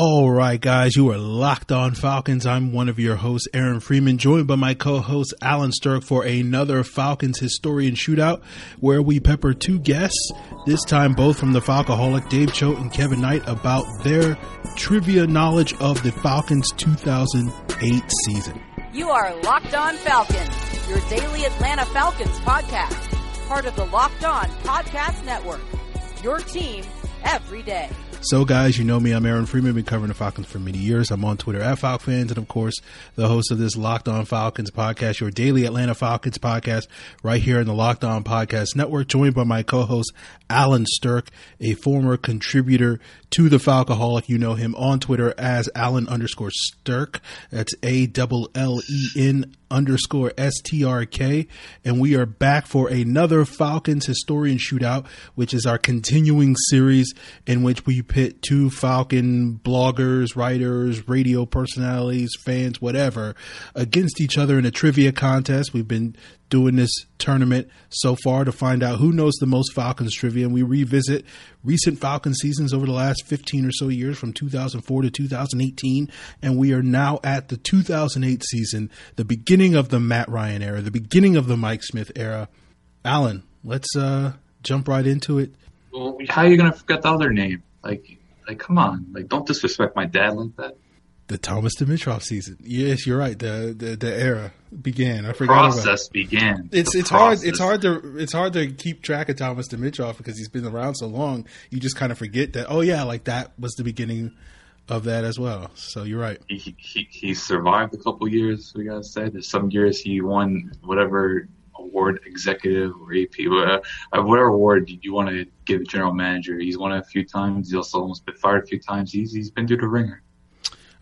All right, guys, you are locked on Falcons. I'm one of your hosts, Aaron Freeman, joined by my co-host Allen Strk for another Falcons historian shootout, where we pepper two guests, this time both from the Falcoholic, Dave Choate and Kevin Knight, about their trivia knowledge of the Falcons 2008 season. You are Locked On Falcons, your daily Atlanta Falcons podcast, part of the Locked On Podcast Network. Your team every day. So, guys, you know me. I'm Aaron Freeman. Been covering the Falcons for many years. I'm on Twitter at FalcFans, and of course, the host of this Locked On Falcons podcast, your daily Atlanta Falcons podcast, right here in the Locked On Podcast Network. Joined by my co-host Allen Strk, a former contributor to the Falcoholic. You know him on Twitter as Allen underscore Strk. That's A double L E N underscore S T R K. And we are back for another Falcons historian shootout, which is our continuing series in which we pit two Falcon bloggers, writers, radio personalities, fans, whatever, against each other in a trivia contest. We've been doing this tournament so far to find out who knows the most Falcons trivia. And we revisit recent Falcon seasons over the last 15 or so years from 2004 to 2018. And we are now at the 2008 season, the beginning of the Matt Ryan era, the beginning of the Mike Smith era. Allen, let's uh, jump right into it. Well, how are you going to forget the other name? Like, like, come on, like, don't disrespect my dad like that. The Thomas Dimitroff season. Yes, you're right. The the, the era began. I forgot process about it. began. It's the it's process. hard it's hard to it's hard to keep track of Thomas Dimitroff because he's been around so long. You just kind of forget that. Oh yeah, like that was the beginning of that as well. So you're right. He he, he survived a couple years. We gotta say. There's some years he won whatever award, executive or AP, uh, whatever award you want to give a general manager. He's won it a few times. He's also almost been fired a few times. He's he's been through the ringer.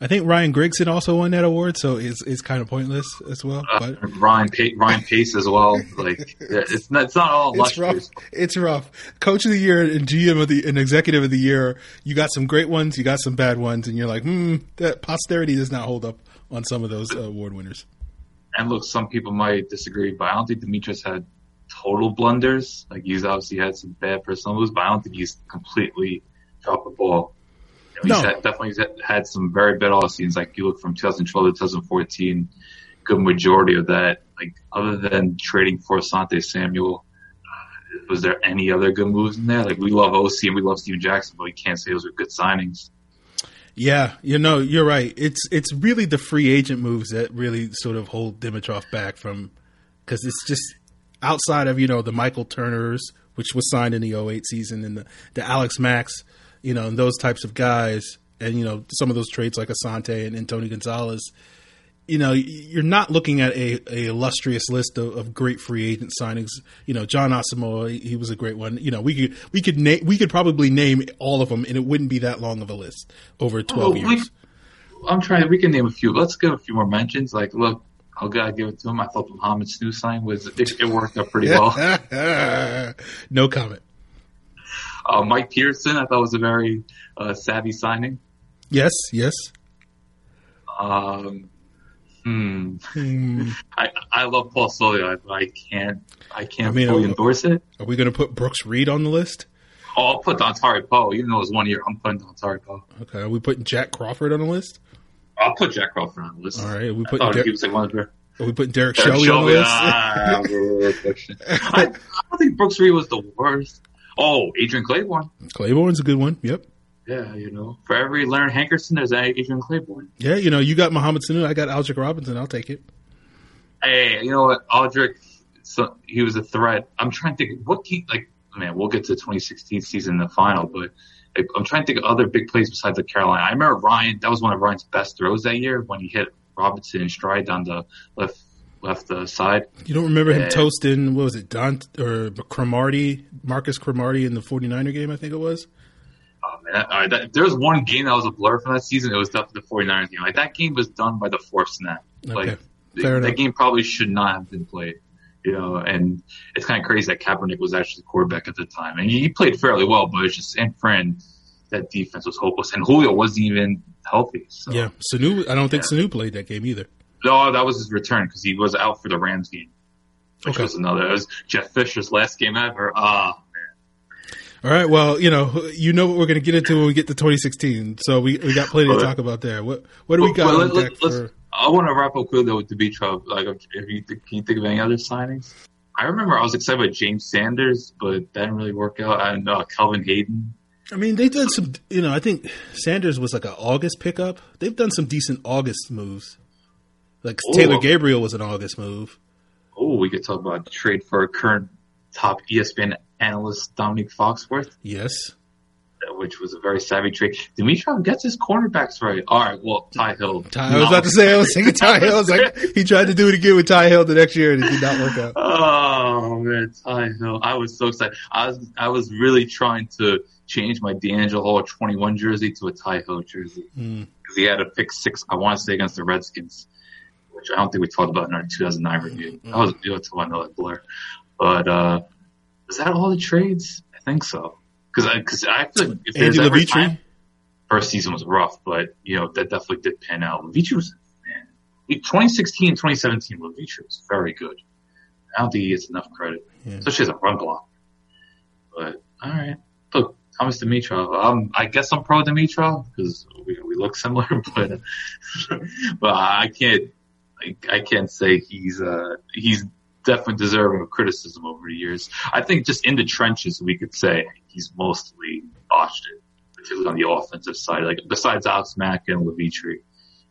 I think Ryan Grigson also won that award, so it's it's kind of pointless as well. Uh, but uh, Ryan pa- Ryan Pace as well. Like it's not it's not all it's rough. It's rough. Coach of the year and GM of the and executive of the year. You got some great ones, you got some bad ones, and you're like, hmm, that posterity does not hold up on some of those uh, award winners. And look, some people might disagree, but I don't think Demetrius had total blunders. Like he's obviously had some bad personal moves, but I don't think he's completely dropped the ball you know, no. He's had, definitely had some very bad off seasons. Like you look from 2012 to 2014, good majority of that. Like other than trading for Asante Samuel, uh, was there any other good moves in there? Like we love OC and we love Steve Jackson, but we can't say those are good signings. Yeah, you know, you're right. It's it's really the free agent moves that really sort of hold Dimitroff back from because it's just outside of you know the Michael Turners, which was signed in the 08 season, and the the Alex Macks you know, and those types of guys, and you know, some of those trades like Asante and, and Tony Gonzalez, you know, you're not looking at a, a illustrious list of, of, great free agent signings. You know, Jon Asamoah, he, he was a great one. You know, we could we could name we could probably name all of them, and it wouldn't be that long of a list over twelve oh, well, years. We, I'm trying. We can name a few. Let's give a few more mentions. Like, look, I'll gotta give it to him. I thought the Sanu sign was it, it worked out pretty well. no comment. Uh, Mike Person, I thought was a very uh, savvy signing. Yes, yes. Um, hmm. hmm. I I love Paul Soliai, but I can't I can't I mean, fully endorse it. Are we going to put Brooks Reed on the list? Oh, I'll put Dontari Poe. Even though it was one year, I'm putting Dontari Poe. Okay, are we putting Jack Crawford on the list? I'll put Jack Crawford on the list. All right, are we putting Der- he was like one of are we putting Derek, Derrick Shelby, Shelby, on the list? I, I don't think Brooks Reed was the worst. Oh, Adrian Clayborn. Clayborn's a good one. Yep. Yeah, you know, for every Leonard Hankerson, there's Adrian Clayborn. Yeah, you know, you got Mohamed Sanu, I got Aldrick Robinson. I'll take it. Hey, you know what, Aldrick, so he was a threat. I'm trying to think what key, like, man, we'll get to 2016 season in the final, but like, I'm trying to think of other big plays besides the Carolina. I remember Ryan, that was one of Ryan's best throws that year when he hit Robinson in stride down the left left the side. You don't remember him toasting, what was it, Don or Cromartie, Marcus Cromartie in the 49er game, I think it was? Oh, man. That, that, there was one game that was a blur from that season. It was definitely the 49ers game. Like, that game was done by the fourth snap. Like, that game probably should not have been played. You know, and it's kind of crazy that Kaepernick was actually the quarterback at the time. And he played fairly well, but it's just San Fran, that defense was hopeless. And Julio wasn't even healthy. So. Yeah. Sanu, I don't think yeah. Sanu played that game either. No, that was his return because he was out for the Rams game, which okay. was another. It was Jeff Fisher's last game ever. Ah, man. All right. Well, you know, you know what we're going to get into when we get to 2016. So we, we got plenty to talk about there. What what do we got? Well, let, for... I want to wrap up quickly with Dimitroff. Like, if you can you think of any other signings? I remember I was excited about James Sanders, but that didn't really work out. And uh, Kelvin Hayden. I mean, they've done some. You know, I think Sanders was like an August pickup. They've done some decent August moves. Like Ooh. Taylor Gabriel was an August move. Oh, we could talk about trade for a current top ESPN analyst Domonique Foxworth. Yes. Which was a very savvy trade. Dimitroff gets his cornerbacks right. All right, well, Tye Hill. Tye, I was about to say, I was thinking Tye Hill. I was like, he tried to do it again with Tye Hill the next year and it did not work out. Oh, man, Tye Hill. I was so excited. I was, I was really trying to change my DeAngelo Hall 21 jersey to a Tye Hill jersey. Because mm. he had a pick six, I want to say, against the Redskins which I don't think we talked about in our 2009 review. Mm-hmm. That was, it was another blur. But, uh, was that all the trades? I think so. Cause I, cause I feel like if there's Andy ever time, first season was rough, but you know, that definitely did pan out. Levitre was, man, 2016 2017, Levitre was very good. I don't think he gets enough credit, yeah. especially as a run block. But, alright. Look, Thomas Dimitroff. Um, I guess I'm pro Dimitroff because we, we look similar, but, but I can't, I, I can't say he's, uh, he's definitely deserving of criticism over the years. I think just in the trenches, we could say he's mostly botched it, particularly on the offensive side. Like besides Alex Mack and Levitre,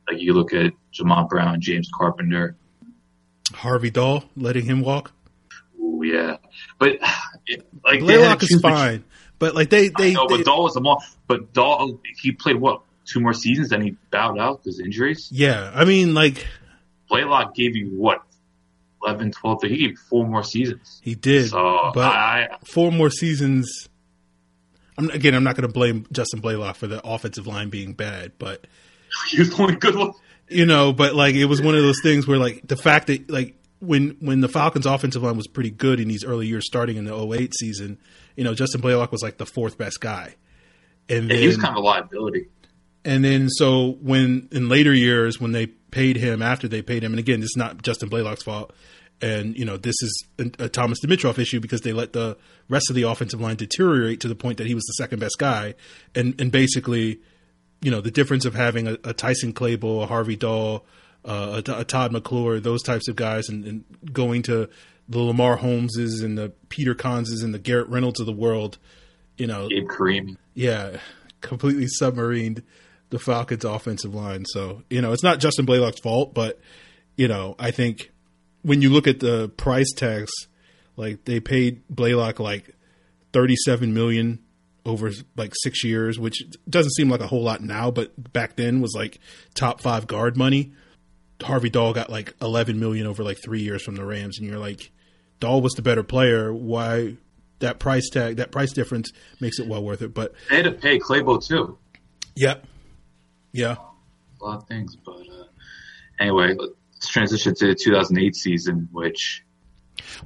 like you look at Jamon Brown, James Carpenter, Harvey Dahl, letting him walk. Oh yeah, but it, like Blalock is fine, but like they they, but Dahl was a more, but Dahl he played what two more seasons, and he bowed out because injuries. Yeah, I mean like Blalock gave you what 11, 12, he gave you four more seasons. He did. So but I, four more seasons. I'm, again, I'm not going to blame Justin Blalock for the offensive line being bad, but he was the only good one. You know, but like it was one of those things where like the fact that like when when the Falcons' offensive line was pretty good in these early years, starting in the 08 season, you know, Justin Blalock was like the fourth best guy, and yeah, then, he was kind of a liability. And then so when in later years when they paid him after they paid him, and again, it's not Justin Blalock's fault and you know this is a, Thomas Dimitroff issue because they let the rest of the offensive line deteriorate to the point that he was the second best guy, and and basically, you know, the difference of having a, a Tyson Clabo, a Harvey Dahl, uh, a, a, Todd McClure, those types of guys, and, and, going to the Lamar Holmeses and the Peter Konzes and the Garrett Reynolds of the world, you know, Gabe Carimi, yeah, completely submarined the Falcons' offensive line. So you know, it's not Justin Blalock's fault, but you know, I think when you look at the price tags, like they paid Blalock like thirty seven million over like six years, which doesn't seem like a whole lot now, but back then was like top five guard money. Harvey Dahl got like eleven million over like three years from the Rams, and you're like, Dahl was the better player. Why that price tag, that price difference makes it well worth it. But they had to pay Clabo too. Yep. Yeah. A lot of things, but uh, anyway, let's transition to the 2008 season, which.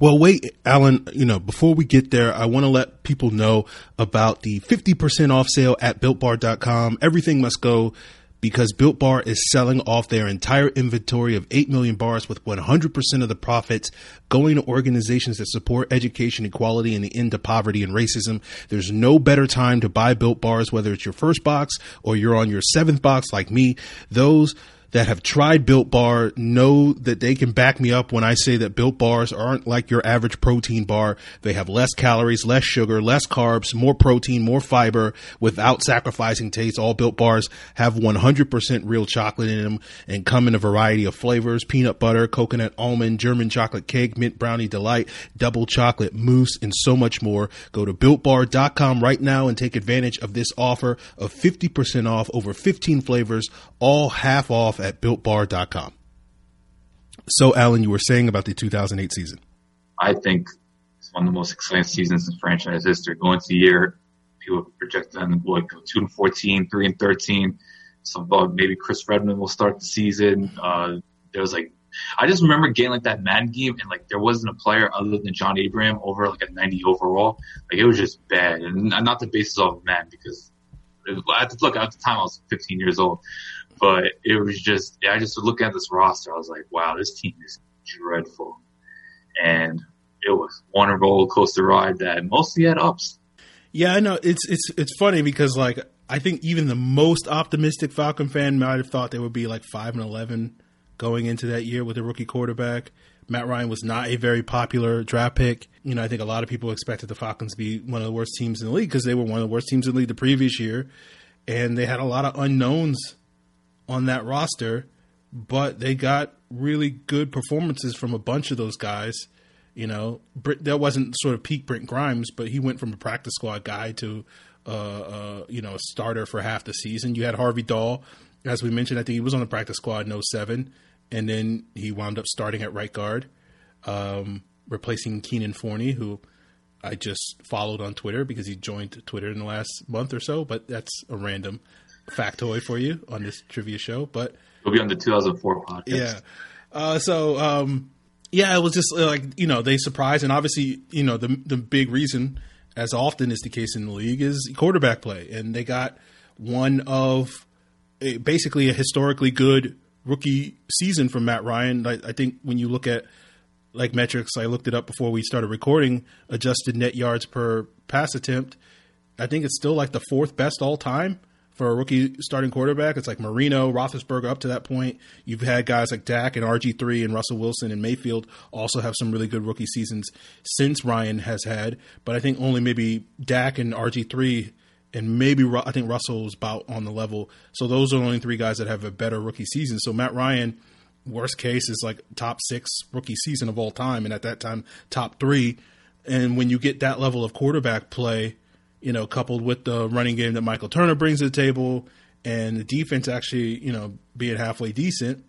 Well, wait, Allen, you know, before we get there, I want to let people know about the 50% off sale at builtbar.com. Everything must go because Built Bar is selling off their entire inventory of 8 million bars with 100% of the profits going to organizations that support education, equality, and the end of poverty and racism. There's no better time to buy Built Bars, whether it's your first box or you're on your seventh box like me. Those that have tried Built Bar know that they can back me up when I say that Built Bars aren't like your average protein bar. They have less calories, less sugar, less carbs, more protein, more fiber without sacrificing taste. All Built Bars have 100% real chocolate in them and come in a variety of flavors, peanut butter, coconut almond, German chocolate cake, mint brownie delight, double chocolate mousse, and so much more. Go to builtbar.com right now and take advantage of this offer of 50% off over 15 flavors, all half off at builtbar.com. So, Allen, you were saying about the 2008 season. I think it's one of the most exciting seasons in franchise history. Going to the year, people project them to go 2 and 14, 3 and 13. Some about maybe Chris Redman will start the season. Uh, there was like, I just remember getting like that Madden game and like there wasn't a player other than John Abraham over like a 90 overall. Like it was just bad. And not the basis of Madden because look, at the time I was 15 years old. But it was just, I just look at this roster, I was like, wow, this team is dreadful. And it was one roller coaster ride that mostly had ups. Yeah, I know. It's it's it's funny because like I think even the most optimistic Falcon fan might have thought they would be like five and eleven going into that year with a rookie quarterback. Matt Ryan was not a very popular draft pick. You know, I think a lot of people expected the Falcons to be one of the worst teams in the league because they were one of the worst teams in the league the previous year, and they had a lot of unknowns on that roster. But they got really good performances from a bunch of those guys. You know, that wasn't sort of peak Brent Grimes, but he went from a practice squad guy to, uh, uh, you know, a starter for half the season. You had Harvey Dahl, as we mentioned. I think he was on the practice squad in 07, and then he wound up starting at right guard, um, replacing Kynan Forney, who I just followed on Twitter because he joined Twitter in the last month or so. But that's a random factoid for you on this trivia show. But it'll be on the 2004 podcast. Yeah. Uh, so, um, yeah, it was just uh, like you know they surprised, and obviously you know the the big reason, as often is the case in the league, is quarterback play, and they got one of a, basically a historically good rookie season from Matt Ryan. I, I think when you look at like metrics, I looked it up before we started recording. Adjusted net yards per pass attempt, I think it's still like the fourth best all time for a rookie starting quarterback. It's like Marino, Roethlisberger up to that point. You've had guys like Dak and RG3 and Russell Wilson and Mayfield also have some really good rookie seasons since Ryan has had. But I think only maybe Dak and RG3 and maybe I think Russell's about on the level. So those are the only three guys that have a better rookie season. So Matt Ryan, worst case, is like top six rookie season of all time, and at that time, top three. And when you get that level of quarterback play, you know, coupled with the running game that Michael Turner brings to the table and the defense actually, you know, being halfway decent,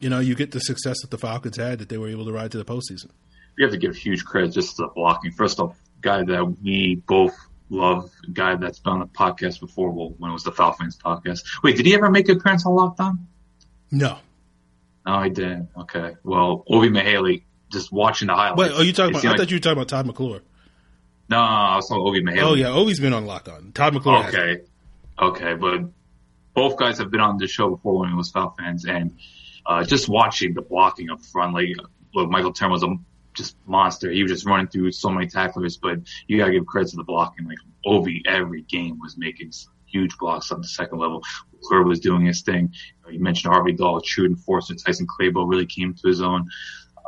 you know, you get the success that the Falcons had that they were able to ride to the postseason. We have to give huge credit just to the blocking. First off, guy that we both love, guy that's been on the podcast before, well, when it was the Falcons podcast. Wait, did he ever make an appearance on Locked On? No. No, he didn't. Okay. Well, Ovie Mughelli, just watching the highlights. Wait, are you talking about? I like, thought you were talking about Todd McClure. No, I was talking Ovie Mughelli. Oh yeah, Ovie's been on Locked On. Todd McClure. Okay, okay, but both guys have been on the show before when it was Falcons fans, and uh, just watching the blocking up front, like look, Michael Turner was a just monster. He was just running through so many tacklers, but you gotta give credit to the blocking. Like Ovie, every game was making huge blocks on the second level. McClure was doing his thing. You mentioned Harvey Dahl, true enforcer. Tyson Clabo really came to his own.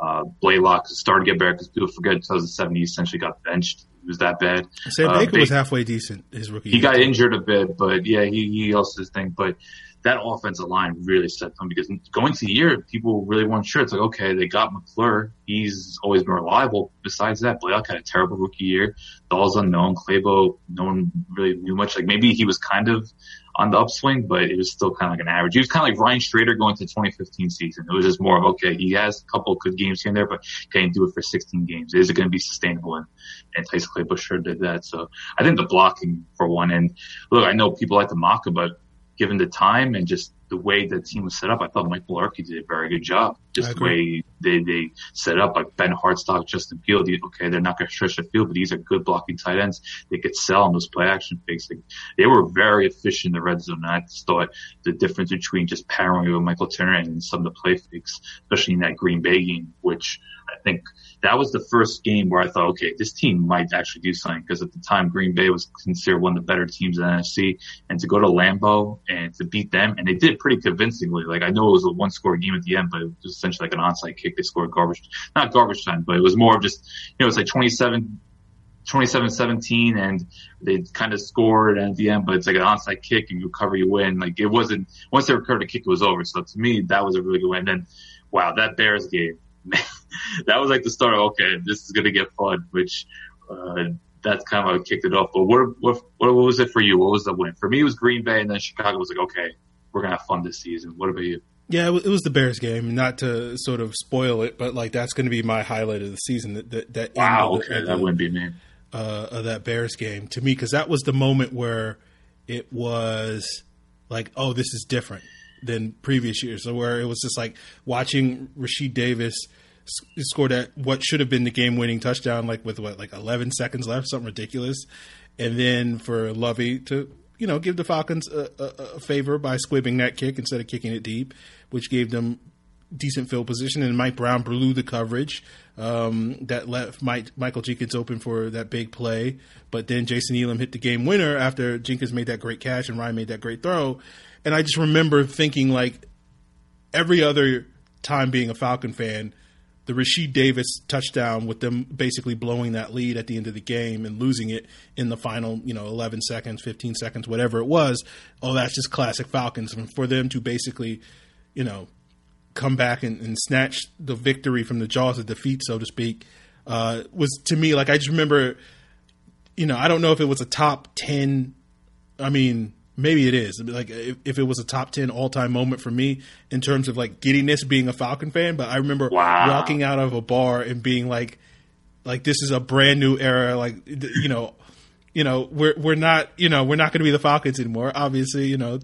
Uh, Blalock started to get better because people forget 2007 he essentially got benched was that bad. Sam uh, Baker was halfway decent his rookie. He year. got injured a bit, but yeah, he he also his thing. But that offensive line really set them because going to the year, people really weren't sure. It's like, okay, they got McClure. He's always been reliable. Besides that, Blalock had a terrible rookie year. Dahl's unknown. Clabo, no one really knew much. Like maybe he was kind of on the upswing, but it was still kind of like an average. He was kind of like Ryan Schraeder going to 2015 season. It was just more of, okay, he has a couple good games here and there, but can't do it for 16 games. Is it going to be sustainable? And, and Tyson Clabo sure did that. So I think the blocking for one. And look, I know people like to mock him, but given the time and just the way the team was set up, I thought Mike Mularkey did a very good job. Just the way they, they set up, like Ben Hartsock, Justin Field. Okay, they're not going to stretch the field, but these are good blocking tight ends. They could sell on those play action fakes. Like, they were very efficient in the red zone. And I just thought the difference between just powering with Michael Turner and some of the play fakes, especially in that Green Bay game, which – I think that was the first game where I thought, okay, this team might actually do something because at the time Green Bay was considered one of the better teams in the NFC and to go to Lambeau and to beat them and they did pretty convincingly. Like I know it was a one score game at the end, but it was essentially like an onside kick. They scored garbage, not garbage time, but it was more of just, you know, it's like 27, 27-17 and they kind of scored at the end, but it's like an onside kick and you recover, you win. Like it wasn't, once they recovered the kick, it was over. So to me, that was a really good win. And then, wow, that Bears game, that was like the start of okay, this is gonna get fun, which uh, that's kind of how kicked it off. But what, what what was it for you? What was the win? For me, it was Green Bay, and then Chicago was like, okay, we're gonna have fun this season. What about you? Yeah, it was the Bears game. Not to sort of spoil it, but like that's going to be my highlight of the season. That that, that wow, okay, that wouldn't be me. Uh, of that Bears game to me because that was the moment where it was like, oh, this is different than previous years. So where it was just like watching Rashied Davis scored at what should have been the game winning touchdown, like with what like 11 seconds left, something ridiculous, and then for Lovie to you know give the Falcons a, a, a favor by squibbing that kick instead of kicking it deep, which gave them decent field position, and Mike Brown blew the coverage um, that left Mike, Michael Jenkins open for that big play. But then Jason Elam hit the game winner after Jenkins made that great catch and Ryan made that great throw. And I just remember thinking like every other time being a Falcon fan, the Rashied Davis touchdown with them basically blowing that lead at the end of the game and losing it in the final, you know, 11 seconds, 15 seconds, whatever it was. Oh, that's just classic Falcons. And for them to basically, you know, come back and, and snatch the victory from the jaws of defeat, so to speak, uh, was to me like I just remember, you know, I don't know if it was a top 10. I mean, maybe it is like if, if, it was a top 10 all-time moment for me in terms of like giddiness being a falcon fan but i remember wow. walking out of a bar and being like like this is a brand new era like you know you know we're we're not you know we're not going to be the falcons anymore obviously you know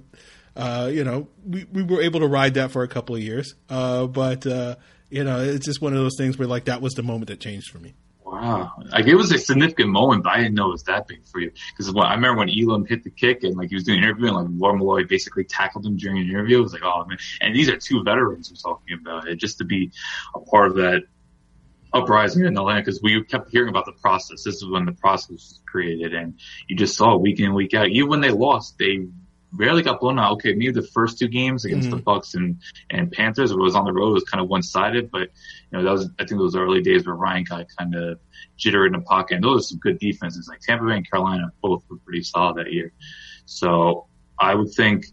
uh, you know we, we were able to ride that for a couple of years uh, but uh, you know it's just one of those things where like that was the moment that changed for me Wow, like it was a significant moment, but I didn't know it was that big for you. Because well, I remember when Elam hit the kick and like he was doing an interview and like Lawyer Milloy basically tackled him during an interview. It was like, oh man, and these are two veterans we're talking about. It just to be a part of that uprising in Atlanta because we kept hearing about the process. This is when the process was created, and you just saw week in week out. Even when they lost, they rarely got blown out. Okay, maybe the first two games against mm-hmm. the Bucs and and Panthers, it was on the road, it was kind of one sided. But you know, that was I think those early days where Ryan got kind of jittery in the pocket, and those are some good defenses. Like Tampa Bay and Carolina both were pretty solid that year. So I would think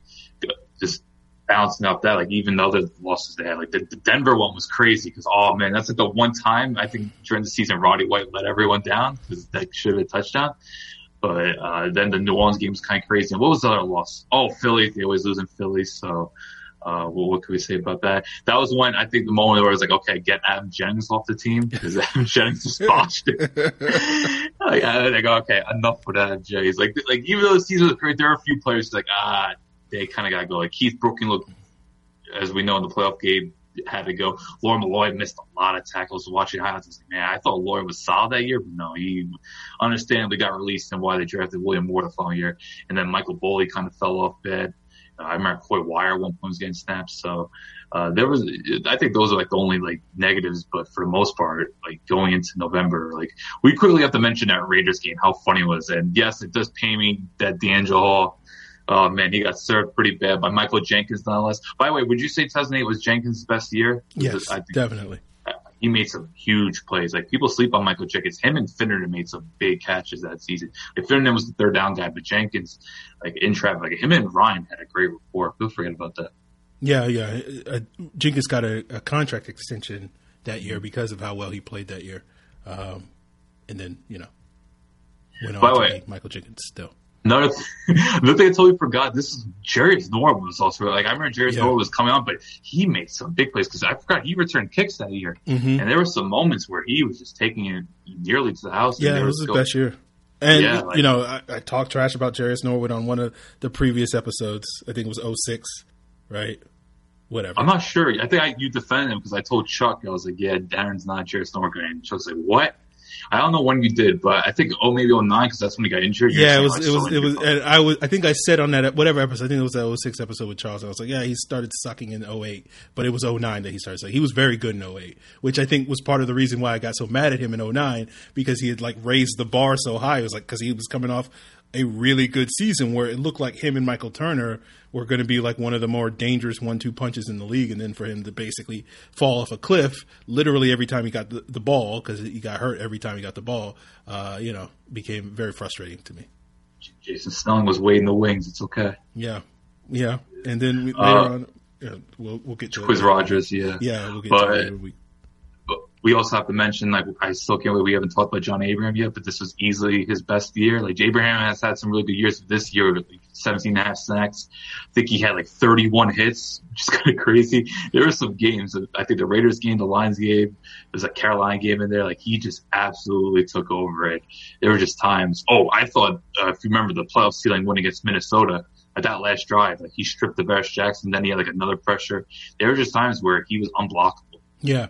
just balancing out that, like even the other losses they had, like the, the Denver one was crazy because oh man, that's like the one time I think during the season Roddy White let everyone down because that should have been a touchdown. But uh, then the New Orleans game was kind of crazy. And what was the other loss? Oh, Philly. They always lose in Philly. So uh, well, what can we say about that? That was when I think the moment where I was like, okay, get Adam Jennings off the team because Adam Jennings just botched it. like, I go, okay, enough with Adam Jennings. Like, like even though the season was great, there are a few players like, ah, they kind of got to go. Like Keith Brooking looked, as we know in the playoff game, had to go. Lawyer Milloy missed a lot of tackles. Watching highlights, I was like, man, I thought Lloyd was solid that year, but no, he understandably got released and why they drafted William Moore the following year. And then Michael Boley kind of fell off bed. Uh, I remember Coy Wire one point was getting snaps. So, uh, there was, I think those are like the only like negatives, but for the most part, like going into November, like we quickly have to mention that Raiders game, how funny it was. And yes, it does pay me that DeAngelo Hall Oh man, he got served pretty bad by Michael Jenkins, nonetheless. By the way, would you say 2008 was Jenkins' best year? Yes, I think, definitely. He made some huge plays. Like people sleep on Michael Jenkins. Him and Finneran made some big catches that season. Like Finneran was the third down guy, but Jenkins, like in traffic, like him and Ryan had a great rapport. Don't forget about that. Yeah, yeah. Uh, Jenkins got a, a, contract extension that year because of how well he played that year, um, and then you know went on By to way, Michael Jenkins still. Another, another thing I totally forgot. This is Jerious Norwood was also like I remember Jerious yeah. Norwood was coming on, but he made some big plays because I forgot he returned kicks that year, mm-hmm. and there were some moments where he was just taking it nearly to the house. Yeah, it was his best year. And yeah, like, you know, I, I, talked trash about Jerious Norwood on one of the previous episodes. I think it was 06, right? Whatever. I'm not sure. I think I, you defended him because I told Chuck I was like, "Yeah, Darren's not Jerious Norwood," and Chuck's like, "What?" I don't know when you did, but I think oh maybe 09 because that's when he got injured. yeah, it was it was it was. And I was I think I said on that whatever episode I think it was that 06 episode with Charles. I was like, yeah, he started sucking in 08, but it was 09 that he started. So he was very good in 08, which I think was part of the reason why I got so mad at him in 09 because he had like raised the bar so high. It was like because he was coming off a really good season where it looked like him and Michael Turner were going to be like one of the more dangerous one-two punches in the league, and then for him to basically fall off a cliff literally every time he got the, the ball because he got hurt every time he got the ball, uh, you know, became very frustrating to me. Jason Snelling was waiting the wings. It's okay. Yeah, yeah, and then we, later uh, on, yeah, we'll we'll get to Quizz Rodgers. Yeah, yeah, we'll get but, to it we also have to mention, like, I still can't believe we haven't talked about John Abraham yet, but this was easily his best year. Like, Abraham has had some really good years this year, like 17 and a half sacks. I think he had like 31 hits, which is kind of crazy. There were some games, I think the Raiders game, the Lions game, there's a Carolina game in there. Like, he just absolutely took over it. There were just times, oh, I thought, uh, if you remember the playoff ceiling win against Minnesota, at that last drive, like he stripped Tarvaris Jackson, then he had like another pressure. There were just times where he was unblockable. Yeah.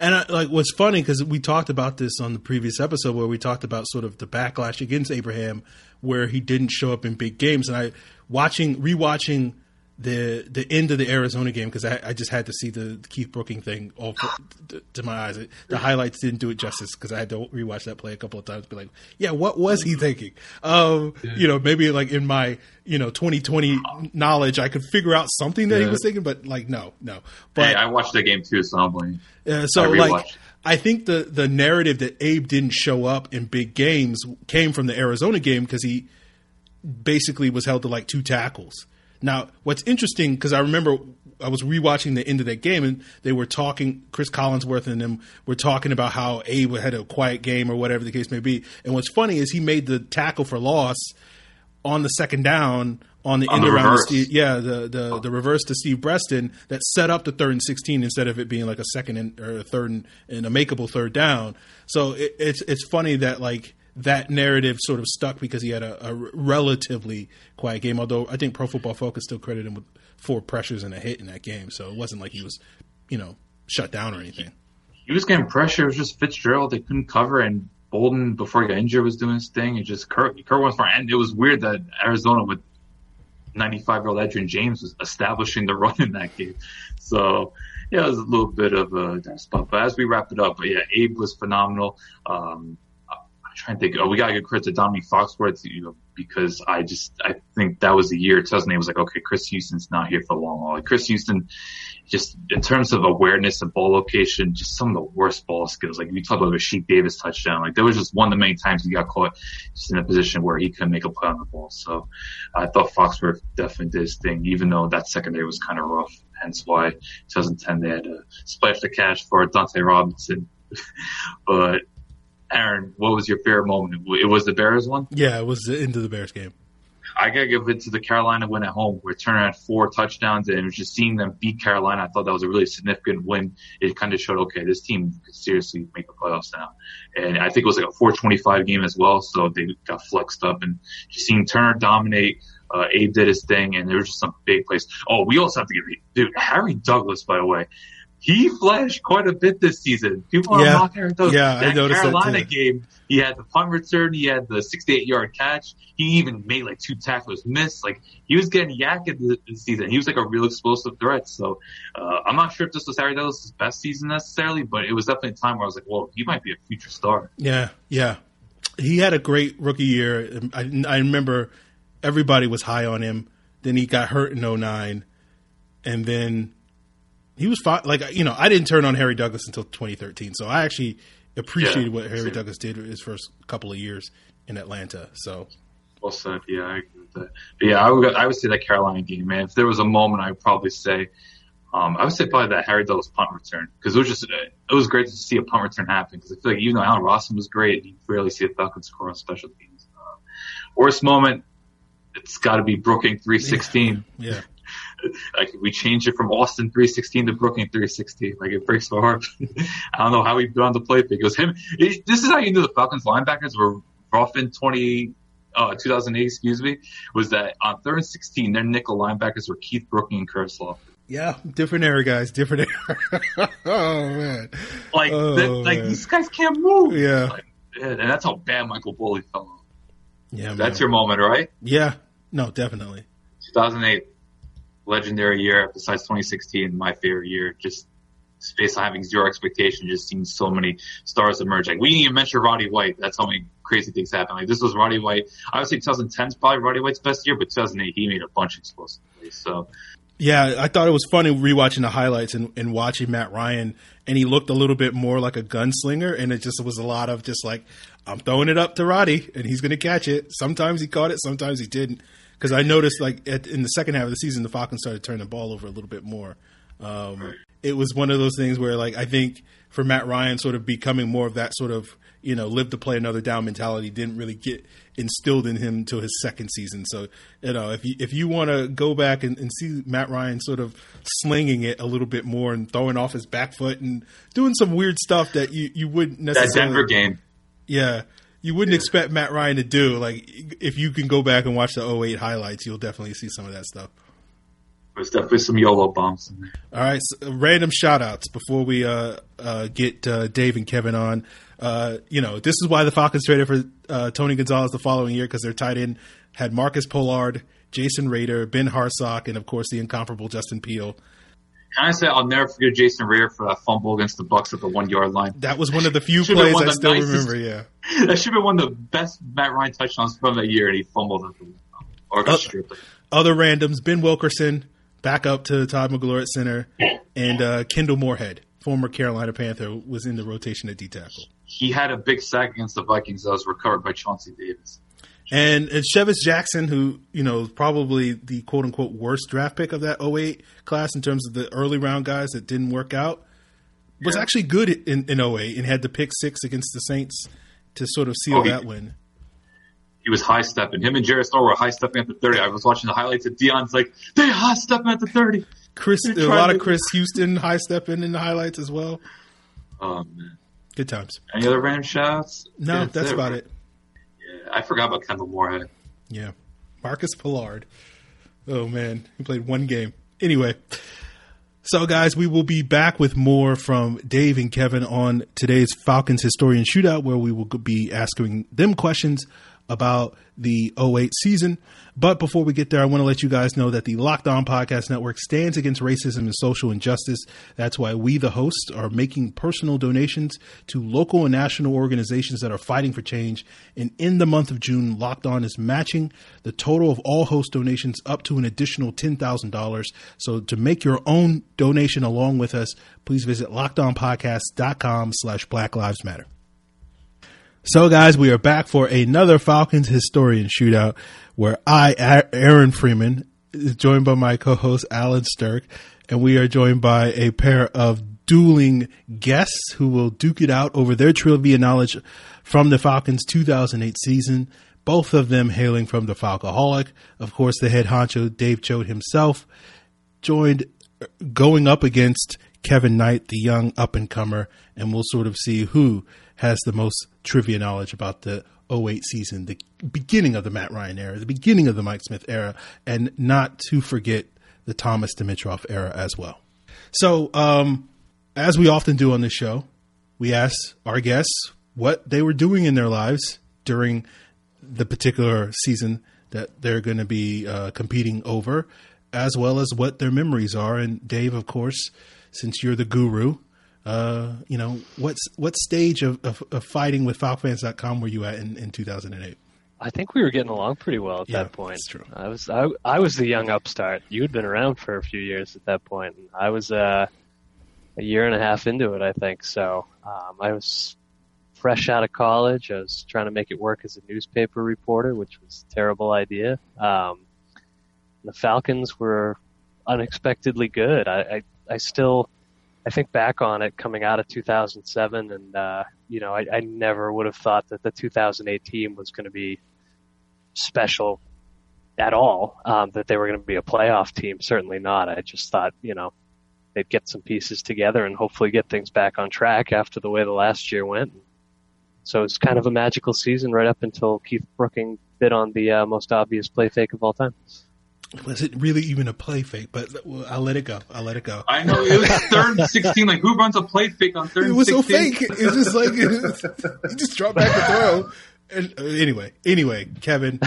And I, like, what's funny because we talked about this on the previous episode where we talked about sort of the backlash against Abraham, where he didn't show up in big games. And I watching rewatching the the end of the Arizona game because I, I, just had to see the Keith Brooking thing all to, to my eyes. The highlights didn't do it justice because I had to rewatch that play a couple of times. Be like, yeah, what was he thinking? Um, you know, maybe like in my you know 2020 knowledge, I could figure out something that yeah. he was thinking, but like no, no. But hey, I watched the game too, so I'm blaming. Uh, so I like. I think the the narrative that Abe didn't show up in big games came from the Arizona game because he basically was held to like two tackles now, what's interesting because I remember I was rewatching the end of that game and they were talking. Cris Collinsworth and them were talking about how Abe had a quiet game or whatever the case may be. And what's funny is he made the tackle for loss on the second down on the on end the around. Steve, yeah, the the the reverse to Steve Breaston that set up the third and sixteen instead of it being like a second and, or a third and, and a makeable third down. So it, it's it's funny that like that narrative sort of stuck because he had a, a, relatively quiet game. Although I think Pro Football Focus still credited him with four pressures and a hit in that game, so it wasn't like he was, you know, shut down or anything. He was getting pressure. It was just Fitzgerald they couldn't cover, and Boldin before he got injured was doing his thing. It just Kurt Kurt was fine, and it was weird that Arizona with 95 year old Edgerrin James was establishing the run in that game. So yeah, it was a little bit of a spot. But as we wrap it up, but yeah, Abe was phenomenal. Um, trying to think. Oh, we gotta give credit to Domonique Foxworth, you know, because I just I think that was the year 2008 was like, okay, Chris Houston's not here for long. Like Chris Houston, just in terms of awareness of ball location, just some of the worst ball skills. Like you talk about Rashied Davis touchdown, like there was just one of the many times he got caught just in a position where he couldn't make a play on the ball. So I thought Foxworth definitely did his thing, even though that secondary was kind of rough. Hence why 2010 they had to splash the cash for Dunta Robinson. but Aaron, what was your favorite moment? It was the Bears one. Yeah, it was the end of the Bears game. I gotta give it to the Carolina win at home, where Turner had four touchdowns, and it was just seeing them beat Carolina. I thought that was a really significant win. It kind of showed, okay, this team could seriously make the playoffs now. And I think it was like a 425 game as well, so they got flexed up. And just seeing Turner dominate, uh, Abe did his thing, and there was just some big plays. Oh, we also have to give dude Harry Douglas, by the way he flashed quite a bit this season. People yeah. are mocking those. Yeah, that I noticed Carolina that game. He had the punt return. He had the 68 yard catch. He even made like two tackles miss. Like he was getting yaked this season. He was like a real explosive threat. So uh, I'm not sure if this was Harry Douglas' best season necessarily, but it was definitely a time where I was like, well, he might be a future star. Yeah, yeah. He had a great rookie year. I, I remember everybody was high on him. Then he got hurt in 09. And then he was fine. Like you know, I didn't turn on Harry Douglas until 2013, so I actually appreciated yeah, what Harry Douglas did his first couple of years in Atlanta. So, well said. Yeah, I agree with that. But yeah, I would I would say that Carolina game, man. If there was a moment, I would probably say. Um, I would say probably that Harry Douglas punt return because it was just it was great to see a punt return happen because I feel like even though Allen Robinson was great, you rarely see a Falcons score on special teams. Uh, worst moment, it's got to be Brooking three sixteen. Yeah. yeah like we changed it from Austin 316 to Brooking 316. Like it breaks my heart. I don't know how he put on the play because him. It, this is how you knew the Falcons linebackers were rough in 20. Uh, 2008, excuse me, was that on third and 16, their nickel linebackers were Keith Brooking and Curtis Lofton. Yeah, different era, guys. Different era. oh man, like oh, that, like man. these guys can't move. Yeah, like, and that's how bad Michael Boley fell. Yeah, that's man. your moment, right? Yeah, no, definitely. 2008 legendary year besides 2016, my favorite year. Just based on having zero expectation, just seeing so many stars emerge. Like we didn't even mention Roddy White. That's how many crazy things happen. Like this was Roddy White. I would say 2010 is probably Roddy White's best year, but 2008 he made a bunch of explosive plays. So. Yeah, I thought it was funny rewatching the highlights and, and watching Matt Ryan, and he looked a little bit more like a gunslinger, and it just was a lot of just like, I'm throwing it up to Roddy, and he's going to catch it. Sometimes he caught it, sometimes he didn't because I noticed like at, in the second half of the season, the Falcons started turning the ball over a little bit more. Um, it was one of those things where like I think for Matt Ryan, sort of becoming more of that sort of you know live to play another down mentality didn't really get instilled in him until his second season. So you know if you if you want to go back and, and, see Matt Ryan sort of slinging it a little bit more and throwing off his back foot and doing some weird stuff that you you wouldn't necessarily that Denver game. Yeah, you wouldn't expect Matt Ryan to do. Like if you can go back and watch the 08 highlights, you'll definitely see some of that stuff. There's definitely some YOLO bombs. All right, so, random shout outs before we uh, uh, get uh, Dave and Kevin on. Uh, you know, this is why the Falcons traded for uh, Tony Gonzalez the following year because their tight end had Marcus Pollard, Jason Rader, Ben Hartsock, and of course the incomparable Justin Peelle. Can I say I'll never forget Jason Rader for that fumble against the Bucs at the one yard line? That was one of the few plays I still nicest, remember. Yeah, that should have been one of the best Matt Ryan touchdowns from that year, and he fumbled at the or got stripped. Other randoms: Ben Wilkerson, back up to Todd McClure at center, and uh, Kendall Moorhead, former Carolina Panther, was in the rotation at D tackle. He had a big sack against the Vikings that was recovered by Chauncey Davis. And it's Chevis Jackson, who, you know, probably the quote unquote worst draft pick of that 08 class in terms of the early round guys that didn't work out, was yeah. actually good in, in 08 and had the pick six against the Saints to sort of seal oh, he, that win. He was high stepping. Him and Jerry Starr were high stepping at the 30. I was watching the highlights of Dion's like, they high stepping at the 30. Chris, a lot of Chris Houston high stepping in the highlights as well. Oh, man. Good times. Any other random shots? No, that's about it. I forgot about Kendall Moorhead. Yeah, Marcus Pollard. Oh man, he played one game. Anyway, so guys, we will be back with more from Dave and Kevin on today's Falcons Historian Shootout, where we will be asking them questions about the 08 season. But before we get there, I want to let you guys know that the Locked On Podcast Network stands against racism and social injustice. That's why we, the hosts, are making personal donations to local and national organizations that are fighting for change. And in the month of June, Locked On is matching the total of all host donations up to an additional $10,000. So to make your own donation along with us, please visit lockedonpodcast.com slash Black Lives Matter. So, guys, we are back for another Falcons historian shootout where I, Aaron Freeman, is joined by my co-host Allen Strk, and we are joined by a pair of dueling guests who will duke it out over their trivia knowledge from the Falcons 2008 season. Both of them hailing from the Falcoholic. Of course, the head honcho Dave Choate himself joined going up against Kevin Knight, the young up and comer, and we'll sort of see who has the most trivia knowledge about the 08 season, the beginning of the Matt Ryan era, the beginning of the Mike Smith era, and not to forget the Thomas Dimitroff era as well. So, um, as we often do on this show, we ask our guests what they were doing in their lives during the particular season that they're going to be uh, competing over, as well as what their memories are. And Dave, of course, since you're the guru, uh, you know, what's what stage of, of, of fighting with FalcFans.com were you at in, in 2008? I think we were getting along pretty well at yeah, that point. That's true. I was I, I was the young upstart. You had been around for a few years at that point, and I was uh, a year and a half into it, I think. So um, I was fresh out of college. I was trying to make it work as a newspaper reporter, which was a terrible idea. Um, the Falcons were unexpectedly good. I, I, I still I think back on it coming out of 2007, and uh, you know, I, I never would have thought that the 2008 team was going to be special at all. Um, that they were going to be a playoff team, certainly not. I just thought, you know, they'd get some pieces together and hopefully get things back on track after the way the last year went. So it's kind of a magical season right up until Keith Brooking bid on the uh, most obvious play fake of all time was it really even a play fake? But I'll let it go. I'll let it go. I know it was third and sixteen. Like who runs a play fake on third? It was 16? so fake. It was just like he just dropped back the throw. And uh, anyway, anyway, Kevin,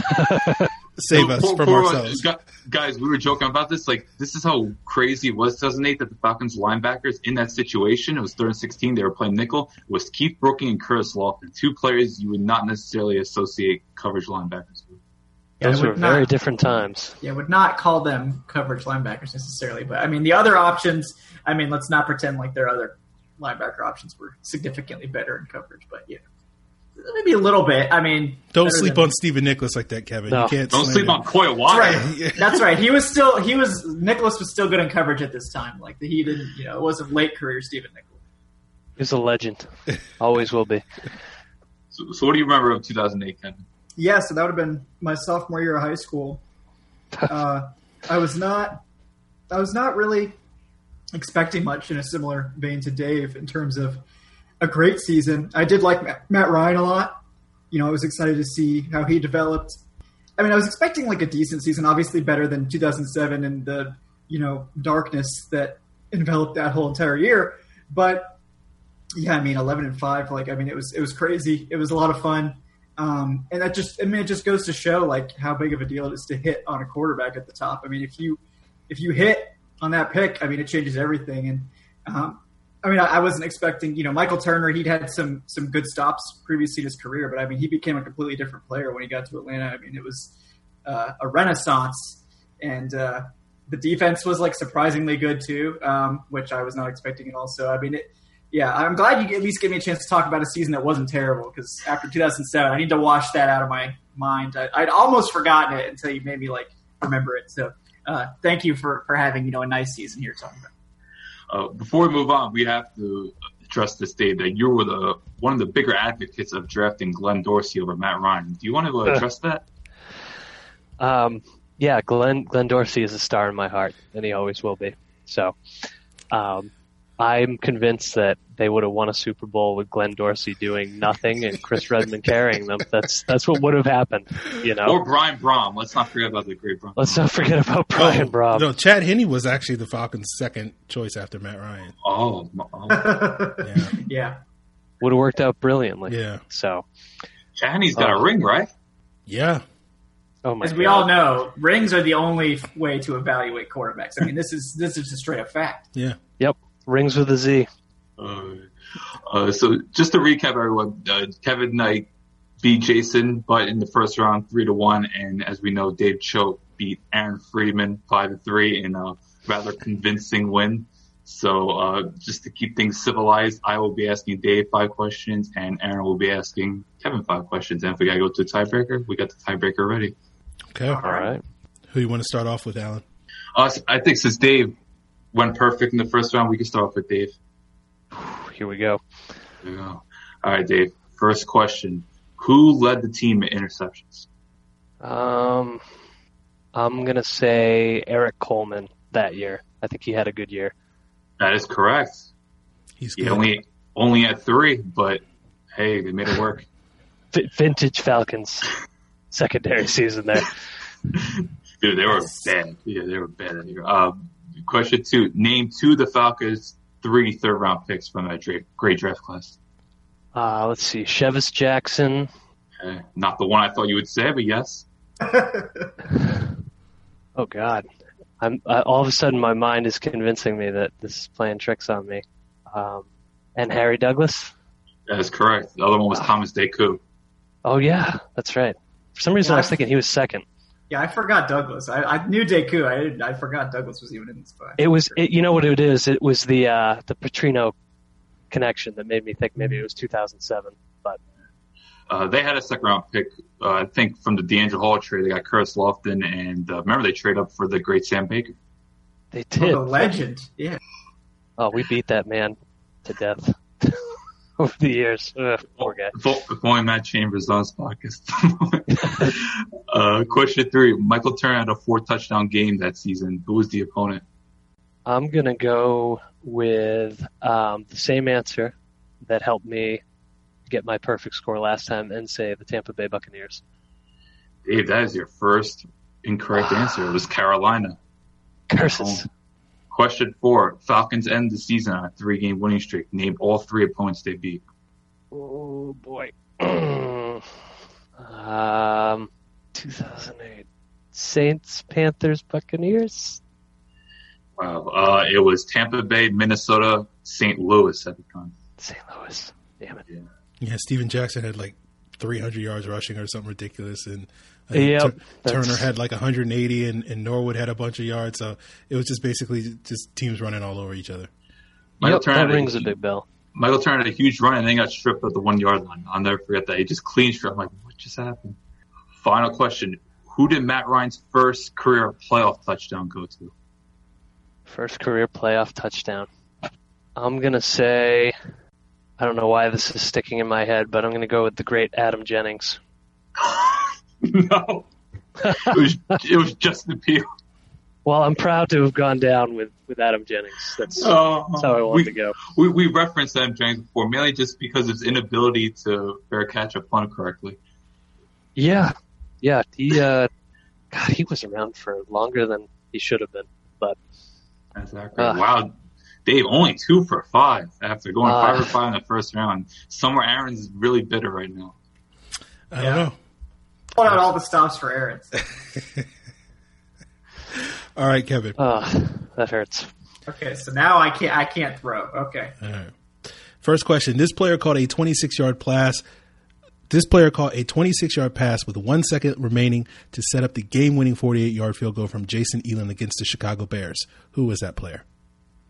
save us from ourselves. Guys, we were joking about this. Like, this is how crazy it was 2008 that the Falcons linebackers in that situation, it was third and 16, they were playing nickel, it was Keith Brooking and Curtis Lofton, two players you would not necessarily associate coverage linebackers with. Those were not, very different times. Yeah, would not call them coverage linebackers necessarily, but I mean the other options. I mean, let's not pretend like their other linebacker options were significantly better in coverage, but yeah, maybe a little bit. I mean, don't sleep than, on Stephen Nicholas like that, Kevin. No. You can't. Don't sleep him. on Coy That's right. That's right. He was still he was Nicholas was still good in coverage at this time. Like he didn't, you know, it wasn't late career Stephen Nicholas. He's a legend. Always will be. So, so, what do you remember of 2008, Kevin? Yeah, so that would have been my sophomore year of high school. Uh, I was not, I was not really expecting much in a similar vein to Dave in terms of a great season. I did like Matt Ryan a lot. You know, I was excited to see how he developed. I mean, I was expecting like a decent season, obviously better than 2007 and the you know darkness that enveloped that whole entire year. But yeah, I mean, 11 and five, like I mean, it was it was crazy. It was a lot of fun Um, and that just, I mean, it just goes to show like how big of a deal it is to hit on a quarterback at the top. I mean, if you if you hit on that pick, I mean, it changes everything. And um, I mean, I, I, wasn't expecting, you know, Michael Turner. He'd had some some good stops previously in his career, but I mean, he became a completely different player when he got to Atlanta. I mean, it was uh, a renaissance, and uh, the defense was like surprisingly good too, um, which I was not expecting at all. So I mean, it, yeah, I'm glad you at least gave me a chance to talk about a season that wasn't terrible because after 2007, I need to wash that out of my mind. I, would almost forgotten it until you made me like remember it. So uh, thank you for for having you know a nice season here talking about. Uh, before we move on, we have to trust this day that you were the one of the bigger advocates of drafting Glenn Dorsey over Matt Ryan. Do you want to address that? Um, yeah, Glenn Glenn Dorsey is a star in my heart, and he always will be. So, um, I'm convinced that they would have won a Super Bowl with Glenn Dorsey doing nothing and Chris Redman carrying them. That's that's what would have happened, you know. Or Brian Brohm. Let's not forget about the great Brohm. Let's not forget about Brian oh, Brohm. No, Chad Henne was actually the Falcons' second choice after Matt Ryan. Oh, oh. yeah. yeah. Would have worked out brilliantly. Yeah. So, Chad Henne's got a oh. ring, right? Yeah. Oh my As we all know, rings are the only way to evaluate quarterbacks. I mean, this is this is a straight up fact. Yeah. Yep. Rings with a Z. Uh, uh, so just to recap, everyone, uh, Kevin Knight beat Jason Butt in the first round, three to one, and as we know, Dave Choate beat Aaron Friedman five to three in a rather convincing win. So uh, just to keep things civilized, I will be asking Dave five questions, and Aaron will be asking Kevin five questions. And if we gotta go to the tiebreaker, we got the tiebreaker ready. Okay. All right. Who you want to start off with, Allen? Uh, I think since Dave went perfect in the first round, we can start off with Dave. Here we go. Here we go. All right, Dave. First question: Who led the team in interceptions? Um, I'm gonna say Erik Coleman that year. I think he had a good year. That is correct. He's he only only had three, but hey, they made it work. V- vintage Falcons secondary season there. Dude, they were bad. Yeah, they were bad that year. Um, question two: Name two of the Falcons' three third round picks from that great draft class. Uh, let's see, Chevis Jackson. Okay. Not the one I thought you would say, but yes. oh God, I'm uh, all of a sudden my mind is convincing me that this is playing tricks on me. Um, and Harry Douglas. That is correct. The other one was Thomas DeCoud. Oh yeah, that's right. For some reason, yeah, I was thinking he was second. Yeah, I forgot Douglas. I, I knew DeCoud. I didn't, I forgot Douglas was even in this fight. It was. It, you know what it is? It was the uh, the Petrino connection that made me think maybe it was 2007. But uh, they had a second round pick, uh, I think, from the DeAngelo Hall trade. They got Curtis Lofton, and uh, remember they trade up for the great Sam Baker. They did. Oh, the legend. Yeah. Oh, we beat that man to death over the years. Ugh, poor guy. Only Matt Chambers on his podcast. uh, question three: Michael Turner had a four touchdown game that season. Who was the opponent? I'm gonna go with um, the same answer that helped me get my perfect score last time, and say the Tampa Bay Buccaneers. Dave, that is your first incorrect answer. It was Carolina. Curses. Question four: Falcons end the season on a three-game winning streak. Name all three opponents they beat. Oh boy. um, 2008 Saints, Panthers, Buccaneers. Wow. Uh, it was Tampa Bay, Minnesota, St. Louis at the time. St. Louis. Damn it. Yeah. Yeah. Steven Jackson had like 300 yards rushing or something ridiculous, and yep, Turner had like 180, and, and, Norwood had a bunch of yards. So it was just basically just teams running all over each other. Michael yep, Turner that rings a, a big bell. Michael Turner had a huge run and then got stripped at the one yard line. I'll never forget that. He just clean stripped. I'm like, what just happened? Final question: Who did Matt Ryan's first career playoff touchdown go to? First career playoff touchdown. I'm gonna say I don't know why this is sticking in my head, but I'm going to go with the great Adam Jennings. no, it was it was Justin Peelle. Well, I'm proud to have gone down with, with Adam Jennings. That's, uh, that's how I wanted we, to go. We we referenced Adam Jennings before, mainly just because of his inability to fair catch a punt correctly. Yeah, yeah. He uh, God, he was around for longer than he should have been. But exactly. Uh, wow, Dave, only two for five after going uh, five for five in the first round. Somewhere Aaron's really bitter right now. I Yeah. don't know. Pull out all the stops for Aaron's. All right, Kevin. Oh, that hurts. Okay, so now I can't I can't throw. Okay. All right. First question: This player caught a 26-yard pass. This player caught a 26-yard pass with one second remaining to set up the game-winning 48-yard field goal from Jason Elam against the Chicago Bears. Who was that player?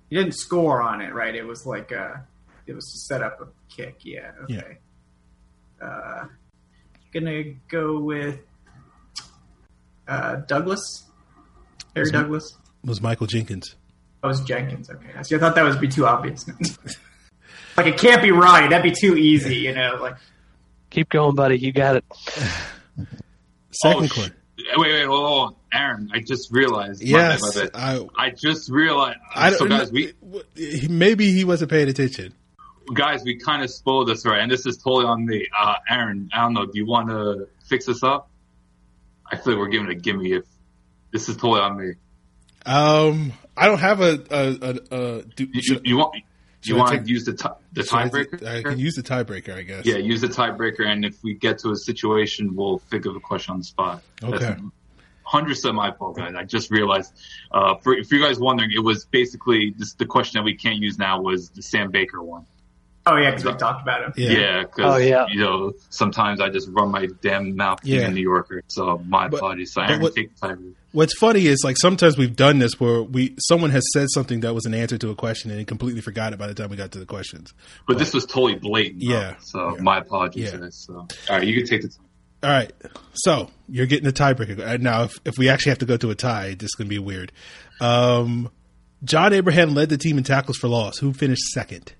He didn't score on it, right? It was like a, it was to set up a kick, yeah. Okay. Uh gonna go with uh Douglas. Harry Was Douglas. It was Michael Jenkins. Oh, it was Jenkins. Okay. See, I thought that would be too obvious. like it can't be right. That'd be too easy, you know. Like Keep going, buddy. You got it. Second Oh, sh- Wait, wait, hold on. Aaron, I just realized. my Yes, bad, my. I. I just realized. I so don't. guys, we maybe he wasn't paying attention. Guys, we kind of spoiled this, right? And this is totally on me. Uh, Aaron, I don't know. Do you want to fix this up? I feel like we're giving it a gimme if this is totally on me. Um, I don't have a a, a, a do, You, should- you want you want take- to use the ti- the should I- tiebreaker? I can use the tiebreaker, I guess. Yeah, use the tiebreaker, and if we get to a situation, we'll think of a question on the spot. Okay. Hundred percent my fault, guys. I just realized. Uh, for, if you guys wondering, it was basically this, the question that we can't use now was the Sam Baker one. Oh yeah, because we talked about him. Yeah. Yeah, because Oh, yeah. you know sometimes I just run my damn mouth being Yeah. a New Yorker. So my But- apologies. So but Aaron, what- take the tiebreaker. What's funny is like sometimes we've done this where we someone has said something that was an answer to a question and he completely forgot it by the time we got to the questions. But this was totally blatant. though. Yeah. So Yeah. my apologies. Yeah. guys. So all right, you can take the. Time. All right, so you're getting the tiebreaker Uh, now. If, if we actually have to go to a tie, this is going to be weird. Um, John Abraham led the team in tackles for loss. Who finished second?